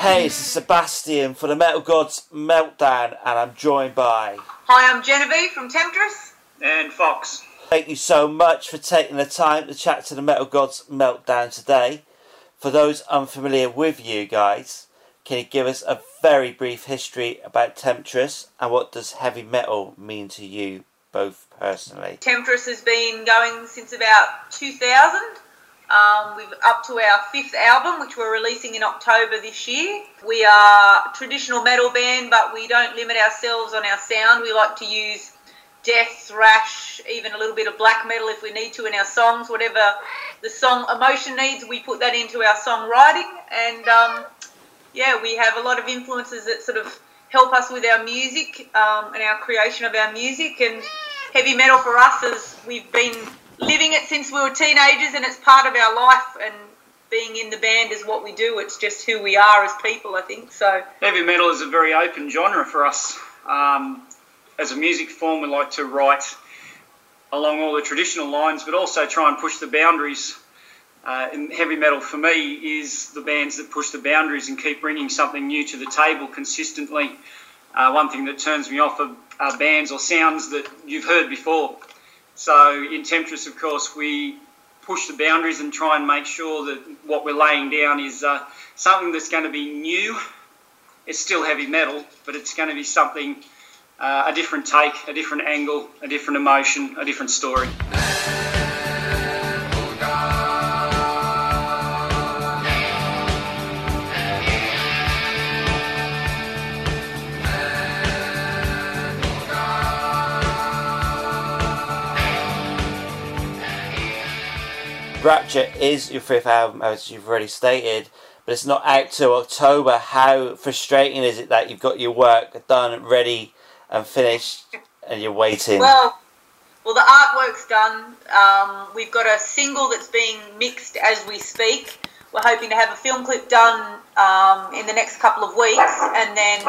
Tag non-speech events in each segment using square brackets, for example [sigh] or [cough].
Hey, this is Sebastian for the Metal Gods Meltdown, and I'm joined by. Hi, I'm Genevieve from Temtris. And Fox. Thank you so much for taking the time to chat to the Metal Gods Meltdown today. For those unfamiliar with you guys, can you give us a very brief history about Temtris and what does heavy metal mean to you both personally? Temtris has been going since about 2000. Um, we've up to our fifth album, which we're releasing in October this year. We are traditional metal band, but we don't limit ourselves on our sound. We like to use death, thrash, even a little bit of black metal if we need to in our songs. Whatever the song emotion needs, we put that into our songwriting. And um, yeah, we have a lot of influences that sort of help us with our music um, and our creation of our music. And heavy metal for us is we've been living it since we were teenagers, and it's part of our life. And being in the band is what we do. It's just who we are as people, I think. So heavy metal is a very open genre for us. Um, as a music form, we like to write along all the traditional lines, but also try and push the boundaries. Uh, in heavy metal, for me, is the bands that push the boundaries and keep bringing something new to the table consistently. Uh, one thing that turns me off are, are bands or sounds that you've heard before. So in Temtris, of course, we push the boundaries and try and make sure that what we're laying down is uh, something that's going to be new. It's still heavy metal, but it's going to be something, uh, a different take, a different angle, a different emotion, a different story. Rapture is your fifth album, as you've already stated, but it's not out till October. How frustrating is it that you've got your work done, ready, and finished, and you're waiting? Well, well, the artwork's done. Um, we've got a single that's being mixed as we speak. We're hoping to have a film clip done um, in the next couple of weeks, and then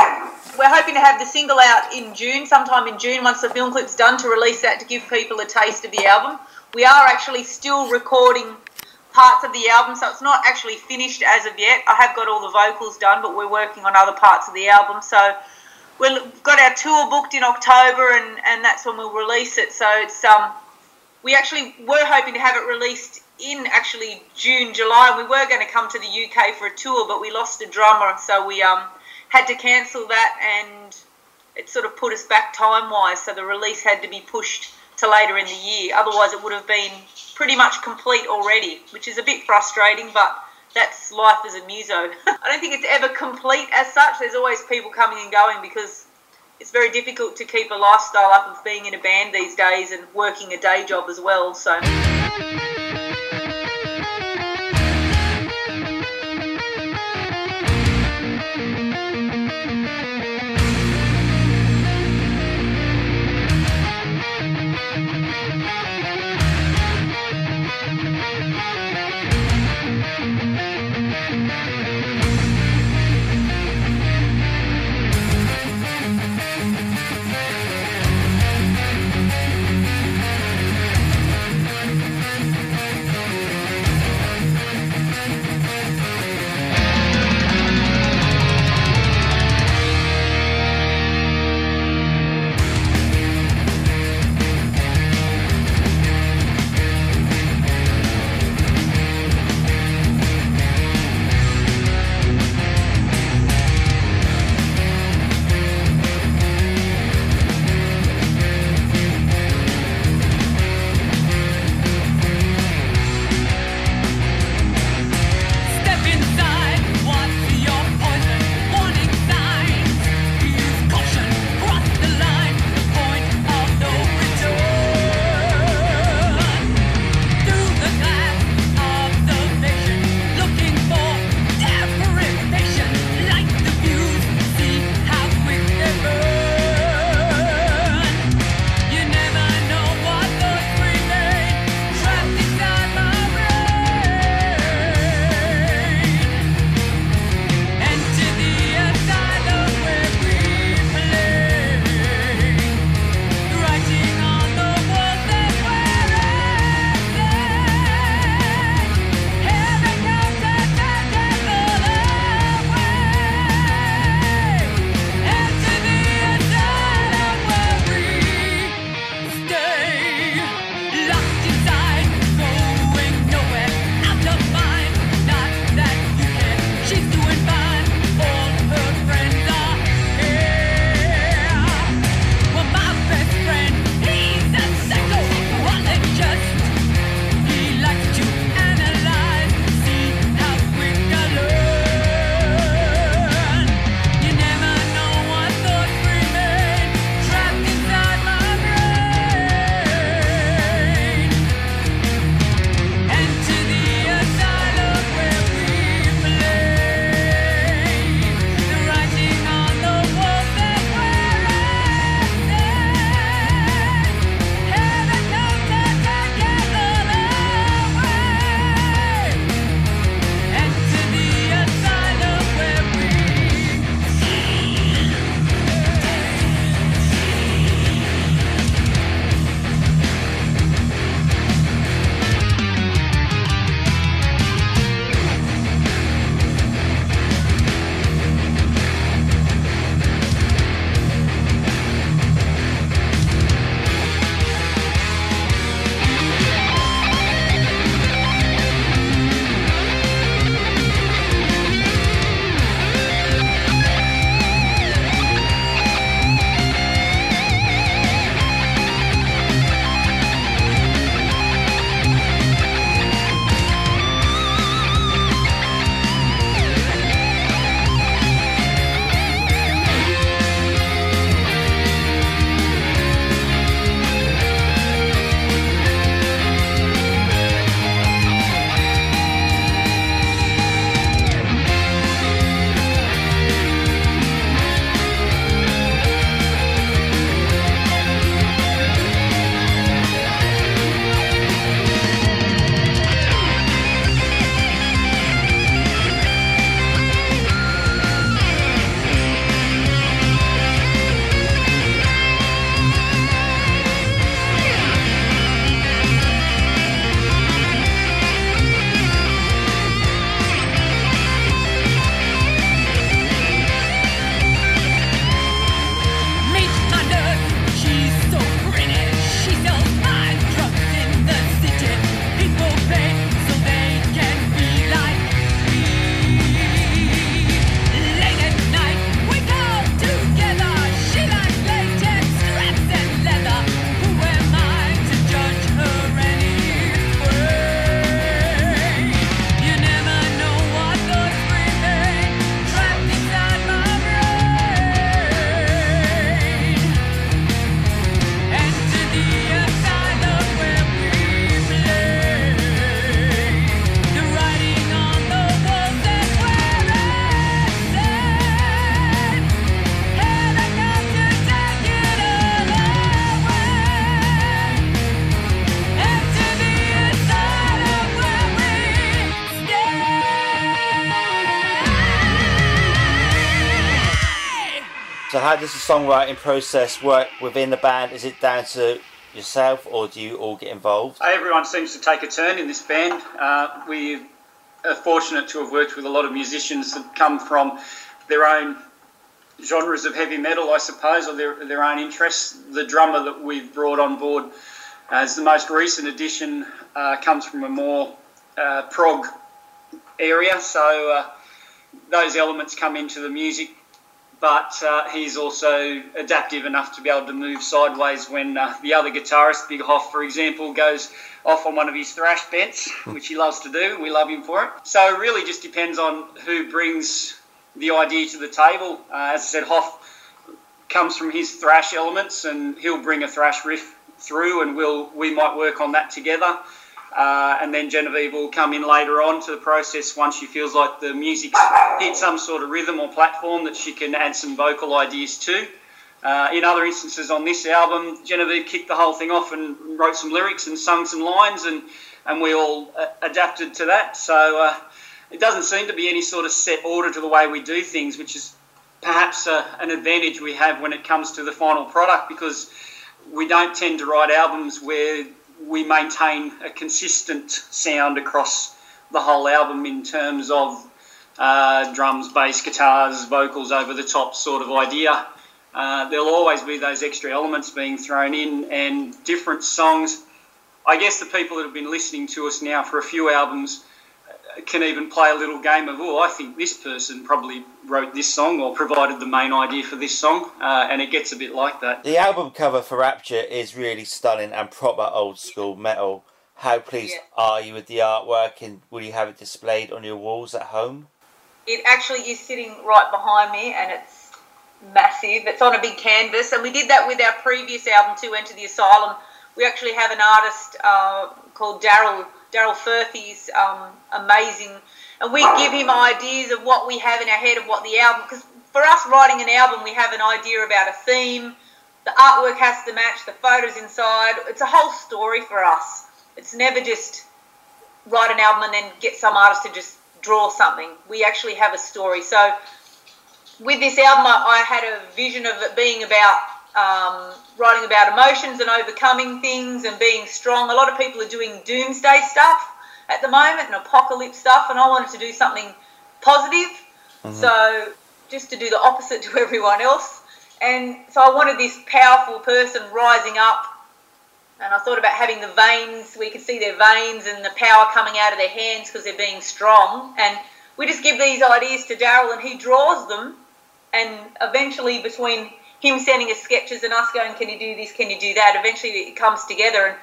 we're hoping to have the single out in June, sometime in June, once the film clip's done, to release that to give people a taste of the album we are actually still recording parts of the album, so it's not actually finished as of yet. I have got all the vocals done, but we're working on other parts of the album. So we've got our tour booked in October, and, and that's when we'll release it. So it's um, we actually were hoping to have it released in actually June, July. We were going to come to the UK for a tour, but we lost a drummer, so we um, had to cancel that, and it sort of put us back time wise. So the release had to be pushed to later in the year. Otherwise, it would have been pretty much complete already, which is a bit frustrating, but that's life as a muso. [laughs] I don't think it's ever complete as such. There's always people coming and going because it's very difficult to keep a lifestyle up of being in a band these days and working a day job as well. So. How does the songwriting process work within the band? Is it down to yourself, or do you all get involved? Everyone seems to take a turn in this band. Uh, we are fortunate to have worked with a lot of musicians that come from their own genres of heavy metal, I suppose, or their, their own interests. The drummer that we've brought on board as the most recent addition uh, comes from a more uh, prog area, so uh, those elements come into the music but uh, he's also adaptive enough to be able to move sideways when uh, the other guitarist, Big Hoff, for example, goes off on one of his thrash bents, [laughs] which he loves to do. We love him for it. So it really just depends on who brings the idea to the table. Uh, as I said, Hoff comes from his thrash elements, and he'll bring a thrash riff through, and we'll we might work on that together. Uh, and then Genevieve will come in later on to the process once she feels like the music's hit some sort of rhythm or platform that she can add some vocal ideas to. Uh, in other instances on this album, Genevieve kicked the whole thing off and wrote some lyrics and sung some lines, and, and we all uh, adapted to that. So uh, it doesn't seem to be any sort of set order to the way we do things, which is perhaps uh, an advantage we have when it comes to the final product because we don't tend to write albums where we maintain a consistent sound across the whole album in terms of uh, drums, bass, guitars, vocals over the top sort of idea. Uh, there'll always be those extra elements being thrown in and different songs. I guess the people that have been listening to us now for a few albums can even play a little game of, oh, I think this person probably wrote this song or provided the main idea for this song, uh, and it gets a bit like that. The album cover for Rapture is really stunning and proper old school metal. How pleased yeah. are you with the artwork, and will you have it displayed on your walls at home? It actually is sitting right behind me, and it's massive. It's on a big canvas, and we did that with our previous album, To Enter the Asylum. We actually have an artist uh, called Daryl Daryl Furphy's um, amazing, and we give him ideas of what we have in our head of what the album. Because for us writing an album, we have an idea about a theme. The artwork has to match the photos inside. It's a whole story for us. It's never just write an album and then get some artist to just draw something. We actually have a story. So with this album, I, I had a vision of it being about um, writing about emotions and overcoming things and being strong. A lot of people are doing doomsday stuff at the moment and apocalypse stuff, and I wanted to do something positive. Mm-hmm. So just to do the opposite [laughs] to everyone else. And so I wanted this powerful person rising up. And I thought about having the veins, we could see their veins and the power coming out of their hands because they're being strong. And we just give these ideas to Daryl and he draws them. And eventually, between him sending us sketches and us going, can you do this, can you do that? Eventually it comes together and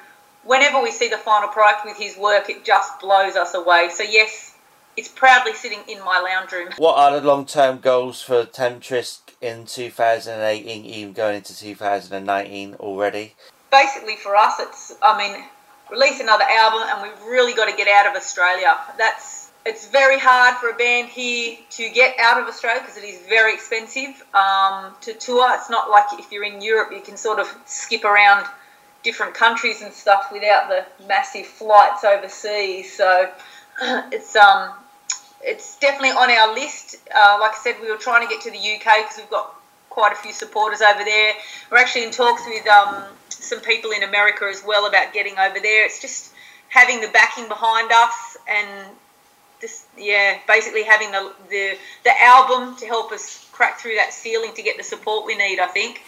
whenever we see the final product with his work, it just blows us away. So yes, it's proudly sitting in my lounge room. What are the long-term goals for Temtris in 2018, even going into 2019 already? Basically for us, it's, I mean, release another album and we've really got to get out of Australia. That's it's very hard for a band here to get out of Australia because it is very expensive um, to tour. It's not like if you're in Europe, you can sort of skip around different countries and stuff without the massive flights overseas. So [clears throat] it's um, it's definitely on our list. Uh, like I said, we were trying to get to the UK because we've got quite a few supporters over there. We're actually in talks with um, some people in America as well about getting over there. It's just having the backing behind us and this, yeah, basically having the, the the album to help us crack through that ceiling to get the support we need. I think.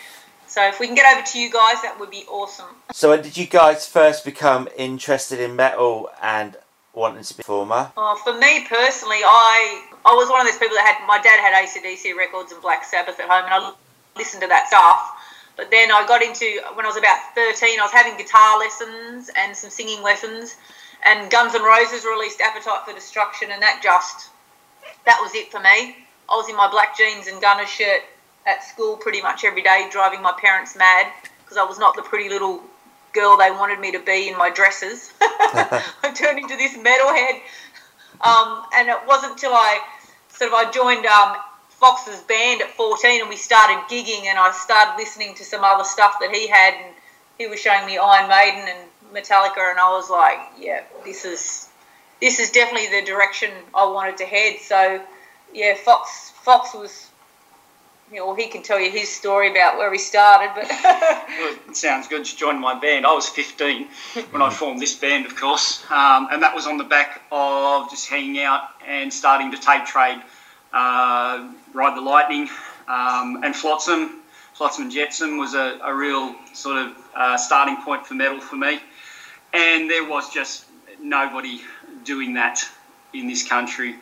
So if we can get over to you guys, that would be awesome. So when did you guys first become interested in metal and wanting to be a performer? Oh, for me personally, I I was one of those people that had my dad had ACDC records and Black Sabbath at home, and I listened to that stuff. But then I got into when I was about thirteen, I was having guitar lessons and some singing lessons and Guns N' Roses released Appetite for Destruction, and that just that was it for me. I was in my black jeans and gunner shirt at school pretty much every day, driving my parents mad because I was not the pretty little girl they wanted me to be in my dresses. I turned into this metalhead, um, and it wasn't until I sort of I joined um, Fox's band at 14 and we started gigging, and I started listening to some other stuff that he had, and he was showing me Iron Maiden and Metallica, and I was like, yeah, this is this is definitely the direction I wanted to head. So, yeah, Fox Fox was You know, well, he can tell you his story about where he started. But [laughs] it sounds good to join my band. I was 15 when I formed this band, of course, um, and that was on the back of just hanging out and starting to tape trade, uh, ride the lightning, um, and Flotsam. Flotsam and Jetsam was a, a real sort of uh, starting point for metal for me, and there was just nobody doing that in this country.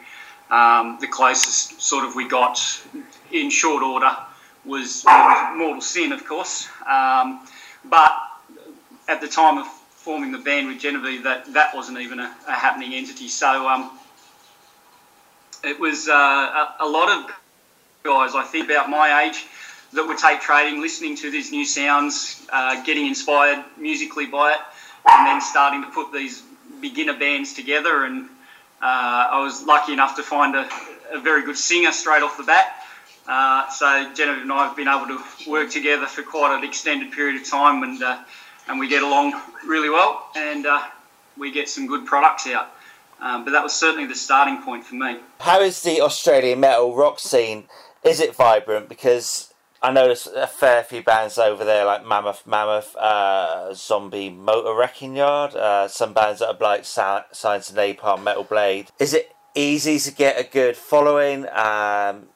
Um, the closest sort of we got in short order was Mortal Sin, of course. Um, but at the time of forming the band with Genevieve, that, that wasn't even a, a happening entity. So um, it was uh, a, a, lot of guys, I think, about my age that would take trading, listening to these new sounds, uh, getting inspired musically by it, and then starting to put these beginner bands together. And uh, I was lucky enough to find a, a very good singer straight off the bat. Uh, so Genevieve and I have been able to work together for quite an extended period of time, and uh, and we get along really well, and uh, we get some good products out. Um, but that was certainly the starting point for me. How is the Australian metal rock scene? Is it vibrant? Because I know there's a fair few bands over there, like Mammoth, Mammoth, uh, Zombie Motor Wrecking Yard, uh, some bands that are like Science and Napalm, Metal Blade. Is it easy to get a good following? Um,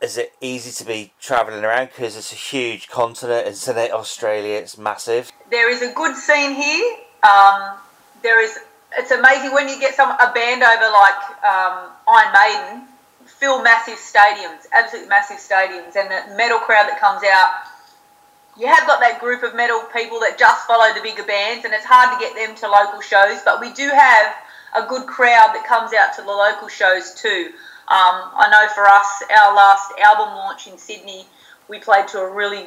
is it easy to be travelling around because it's a huge continent, isn't it? Australia, it's massive. There is a good scene here. Um, there is. It's amazing when you get some a band over like um, Iron Maiden, fill massive stadiums, absolutely massive stadiums, and the metal crowd that comes out. You have got that group of metal people that just follow the bigger bands, and it's hard to get them to local shows. But we do have a good crowd that comes out to the local shows too. Um, I know for us, our last album launch in Sydney, we played to a really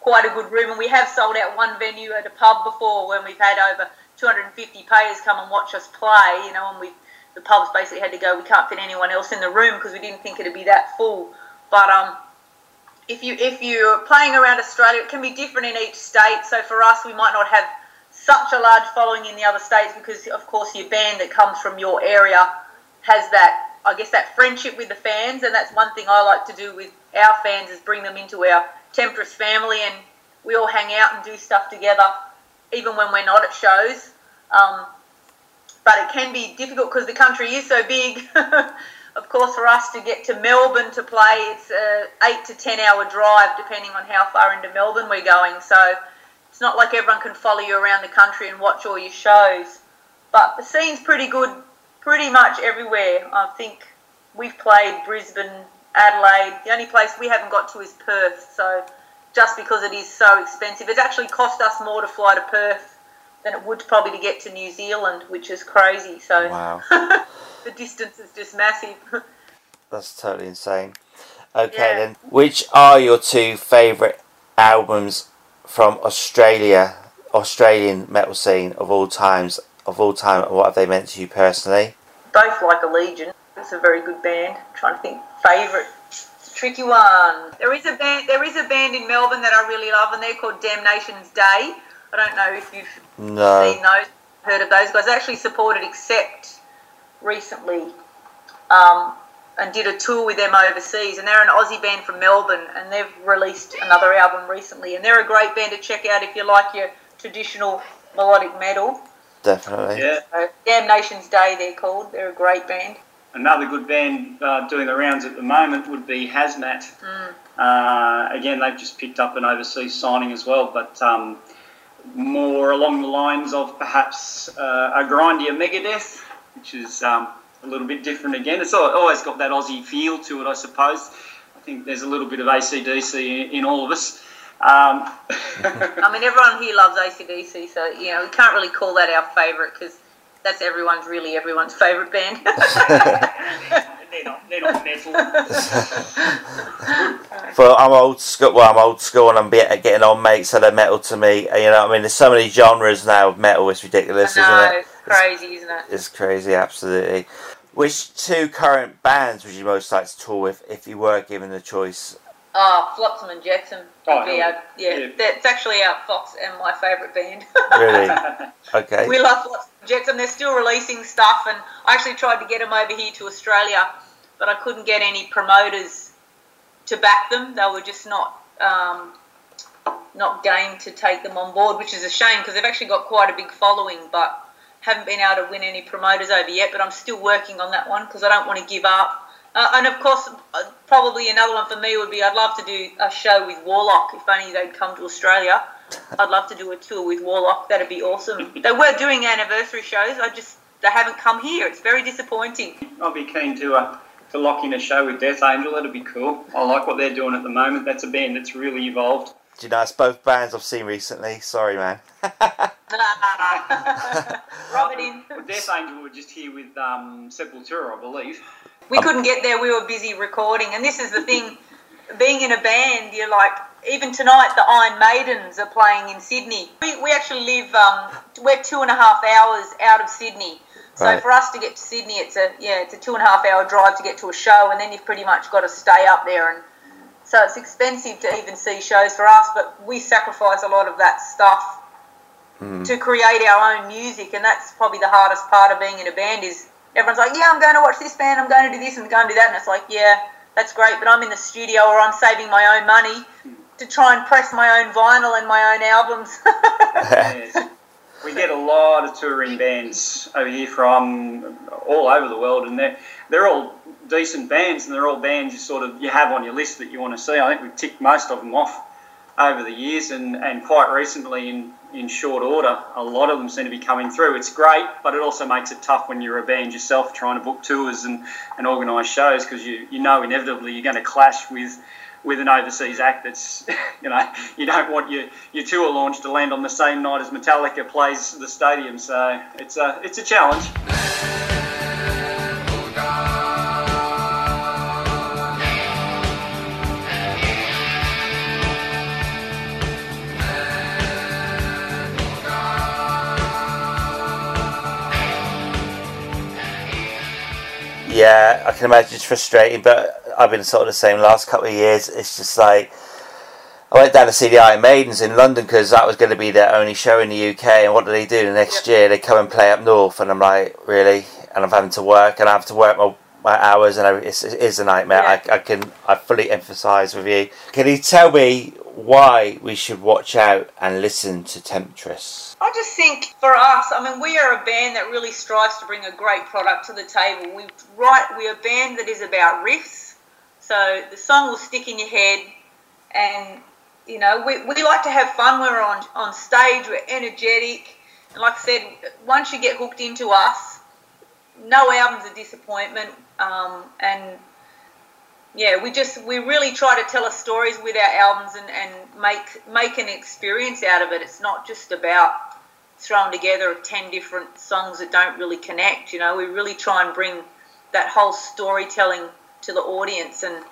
quite a good room, and we have sold out one venue at a pub before when we've had over 250 payers come and watch us play. You know, and we the pubs basically had to go. We can't fit anyone else in the room because we didn't think it'd be that full. But um, if you if you're playing around Australia, it can be different in each state. So for us, we might not have such a large following in the other states because, of course, your band that comes from your area has that I guess that friendship with the fans, and that's one thing I like to do with our fans is bring them into our Temtris family, and we all hang out and do stuff together, even when we're not at shows. Um, but it can be difficult because the country is so big. [laughs] of course, for us to get to Melbourne to play, it's a eight to ten hour drive, depending on how far into Melbourne we're going. So it's not like everyone can follow you around the country and watch all your shows. But the scene's pretty good pretty much everywhere. I think we've played Brisbane, Adelaide. The only place we haven't got to is Perth. So just because it is so expensive, it's actually cost us more to fly to Perth than it would probably to get to New Zealand, which is crazy. So wow. [laughs] the distance is just massive. [laughs] That's totally insane. Okay, yeah. then, which are your two favourite albums from Australia, Australian metal scene of all times? of all time, what have they meant to you personally? Both like Allegiant. It's a very good band. I'm trying to think favourite. Tricky one. There is a band. There is a band in Melbourne that I really love, and they're called Damnation's Day. I don't know if you've no. seen those, heard of those guys. I actually supported Accept recently, um, and did a tour with them overseas. And they're an Aussie band from Melbourne, and they've released another album recently. And they're a great band to check out if you like your traditional melodic metal. Definitely. Yeah. So, Damnation's Day, they're called. They're a great band. Another good band uh, doing the rounds at the moment would be Hazmat. Mm. Uh, again, they've just picked up an overseas signing as well, but um, more along the lines of perhaps uh, a grindier Megadeth, which is um, a little bit different again. It's always got that Aussie feel to it, I suppose. I think there's a little bit of ACDC in, in all of us. Um, I mean, everyone here loves ACDC, so you know we can't really call that our favourite because that's everyone's really everyone's favourite band. [laughs] they're not, they're not metal. [laughs] well, I'm old school. Well, I'm old school, and I'm getting on, mates So they're metal to me. You know, I mean, there's so many genres now of metal. It's ridiculous, know, isn't it? It's crazy, it's, isn't it? It's crazy, absolutely. Which two current bands would you most like to tour with if you were given the choice? Oh, Flotsam and Jetsam. Oh, yeah, yeah, That's actually our Fox and my favourite band. really? [laughs] Okay. We love Flotsam and Jetsam. They're still releasing stuff, and I actually tried to get them over here to Australia, but I couldn't get any promoters to back them. They were just not um, not game to take them on board, which is a shame because they've actually got quite a big following, but haven't been able to win any promoters over yet. But I'm still working on that one because I don't want to give up. Uh, and of course, uh, probably another one for me would be I'd love to do a show with Warlock if only they'd come to Australia. I'd love to do a tour with Warlock. That'd be awesome. [laughs] they were doing anniversary shows. I just they haven't come here. It's very disappointing. I'll be keen to uh, to lock in a show with Death Angel. That'd be cool. I like what they're doing at the moment. That's a band that's really evolved. Do you know, it's both bands I've seen recently. Sorry, man. [laughs] [laughs] Rub it in. Well, Death Angel were just here with um, Sepultura, I believe. We couldn't get there. We were busy recording, and this is the thing. Being in a band, you're like. Even tonight, the Iron Maidens are playing in Sydney. We, we actually live. Um, we're two and a half hours out of Sydney, so Right. for us to get to Sydney, it's a yeah, it's a two and a half hour drive to get to a show, and then you've pretty much got to stay up there, and so it's expensive to even see shows for us. But we sacrifice a lot of that stuff hmm. to create our own music, and that's probably the hardest part of being in a band. Is everyone's like, yeah, I'm going to watch this band, I'm going to do this, I'm going to do that, and it's like, yeah, that's great, but I'm in the studio or I'm saving my own money to try and press my own vinyl and my own albums. [laughs] We get a lot of touring bands over here from all over the world, and they're they're all decent bands, and they're all bands you sort of you have on your list that you want to see. I think we've ticked most of them off over the years, and, and quite recently in in short order, a lot of them seem to be coming through. It's great, but it also makes it tough when you're a band yourself trying to book tours and, and organise shows because you, you know inevitably you're going to clash with with an overseas act that's, [laughs] you know, you don't want your, your tour launch to land on the same night as Metallica plays the stadium. So it's a, it's a challenge. Yeah, I can imagine it's frustrating, but I've been sort of the same last couple of years. It's just like I went down to see the Iron Maidens in London because that was going to be their only show in the UK. And what do they do the next year? They come and play up north, and I'm like, really? And I'm having to work, and I have to work my, my hours, and I, it's, it is a nightmare. Yeah. I, I can I fully empathise with you. Can you tell me why we should watch out and listen to Temtris? I just think for us, I mean, we are a band that really strives to bring a great product to the table. We write, we're a band that is about riffs, so the song will stick in your head, and you know, we, we like to have fun. We're on on stage, we're energetic, and like I said, once you get hooked into us, no album's a disappointment, um, and yeah, we just we really try to tell us stories with our albums and, and make make an experience out of it. It's not just about throwing together ten different songs that don't really connect. You know, we really try and bring that whole storytelling to the audience and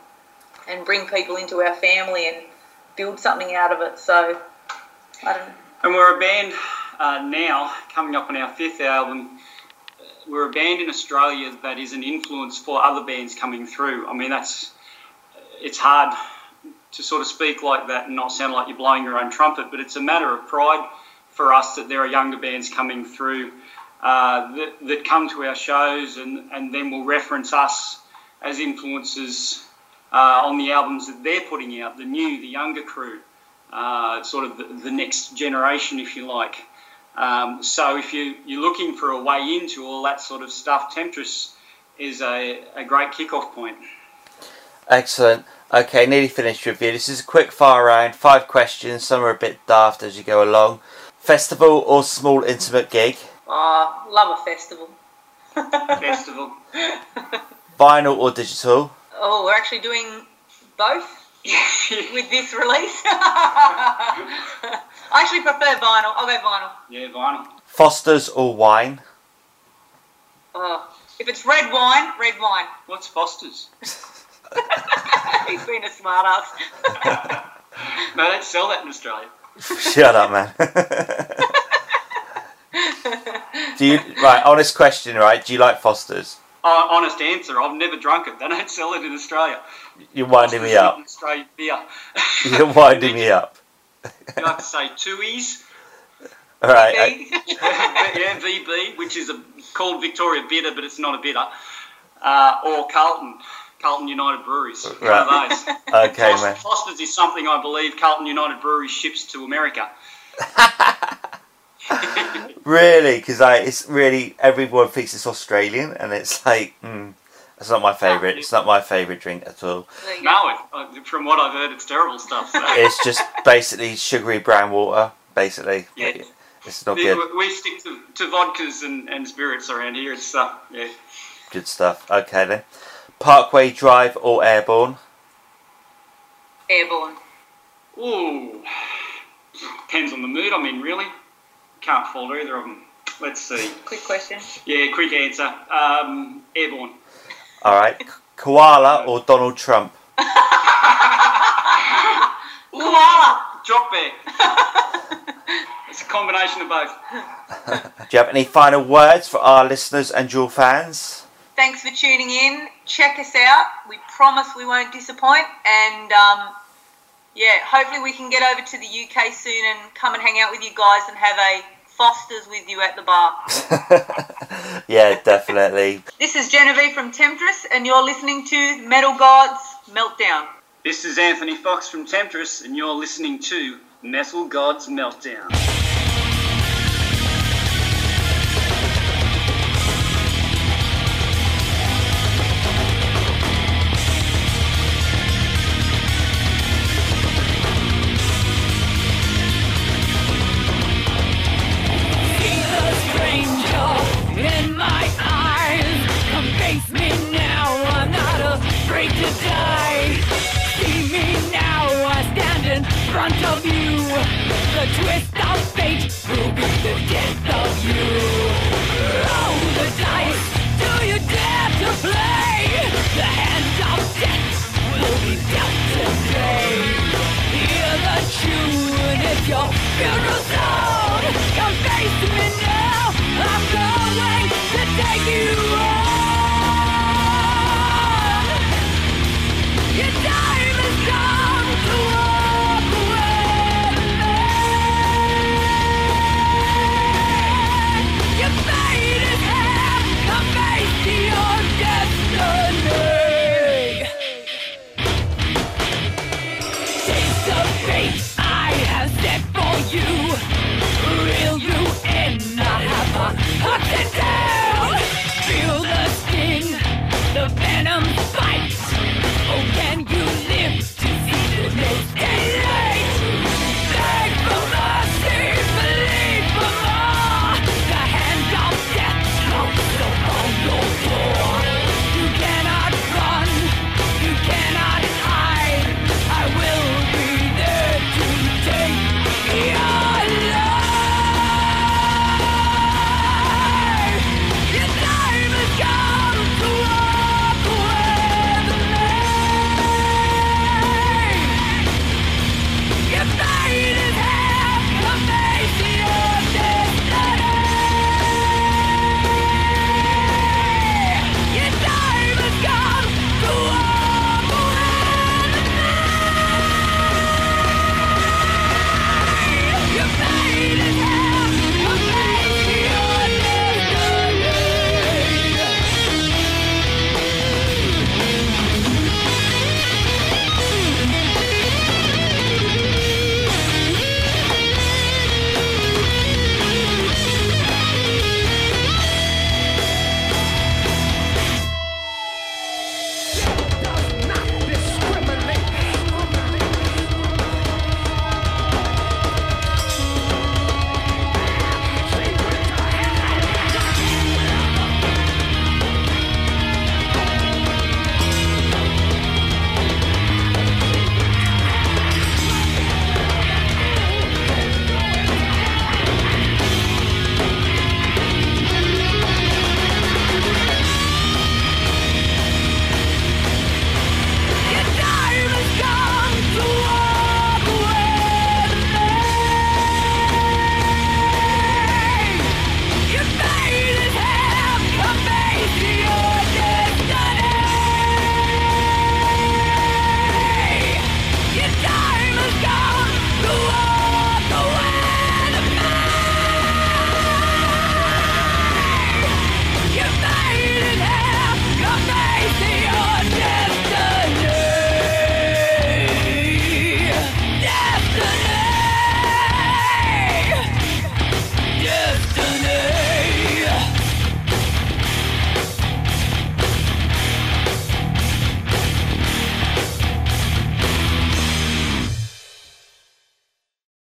and bring people into our family and build something out of it. So I don't. And we're a band uh, now, coming up on our fifth album. We're a band in Australia that is an influence for other bands coming through. I mean, that's it's hard to sort of speak like that and not sound like you're blowing your own trumpet, but it's a matter of pride for us that there are younger bands coming through uh, that, that come to our shows and, and then will reference us as influences uh, on the albums that they're putting out, the new, the younger crew uh, sort of the, the next generation, if you like. Um, so if you, you're looking for a way into all that sort of stuff, Temtris is a, a great kickoff point. Excellent. Okay, nearly finished with you. This is a quick fire round. Five questions. Some are a bit daft as you go along. Festival or small intimate gig? Oh, love a festival. Festival. [laughs] Vinyl or digital? Oh, we're actually doing both [laughs] with this release. [laughs] I actually prefer vinyl. I'll go vinyl. yeah, vinyl. Fosters or wine? Oh, if it's red wine, red wine. What's Foster's? [laughs] He's been a smart ass. [laughs] No, they don't sell that in Australia. Shut up, man. [laughs] do you right? Honest question, right? Do you like Fosters? Uh, honest answer, I've never drunk it. They don't sell it in Australia. You're winding me up. Australian beer. You're winding me up. You like to say Tui's, All right. I- [laughs] yeah, VB, which is a, called Victoria Bitter, but it's not a bitter, uh, or Carlton. Carlton United Breweries. Right. those. Okay, Fos- man. Foster's is something I believe Carlton United Breweries ships to America. [laughs] Really, because like it's really everyone thinks it's Australian, and it's like, mm, it's not my favourite. It's not my favourite drink at all. There. No, it, uh, from what I've heard, it's terrible stuff. So. It's just basically sugary brown water. Basically, Yeah. it's not We, good. we stick to, to vodkas and, and spirits around here. It's uh, yeah. Good stuff. Okay then. Parkway Drive or Airborne? Airborne. Ooh, depends on the mood I'm in, really. Can't fault either of them. Let's see. Quick question. Yeah, quick answer. Um, airborne. All right. Koala or Donald Trump? Koala. Drop bear. [laughs] it's a combination of both. Do you have any final words for our listeners and your fans? Thanks for tuning in. Check us out. We promise we won't disappoint. And um, yeah, hopefully we can get over to the UK soon and come and hang out with you guys and have a Foster's with you at the bar. [laughs] yeah, definitely. This is Genevieve from Temtris, and you're listening to Metal Gods Meltdown. This is Anthony Fox from Temtris, and you're listening to Metal Gods Meltdown. to die. See me now, I stand in front of you. The twist of fate will be the death of you. Roll the dice, do you dare to play? The hand of death will be dealt today. Hear the tune if you're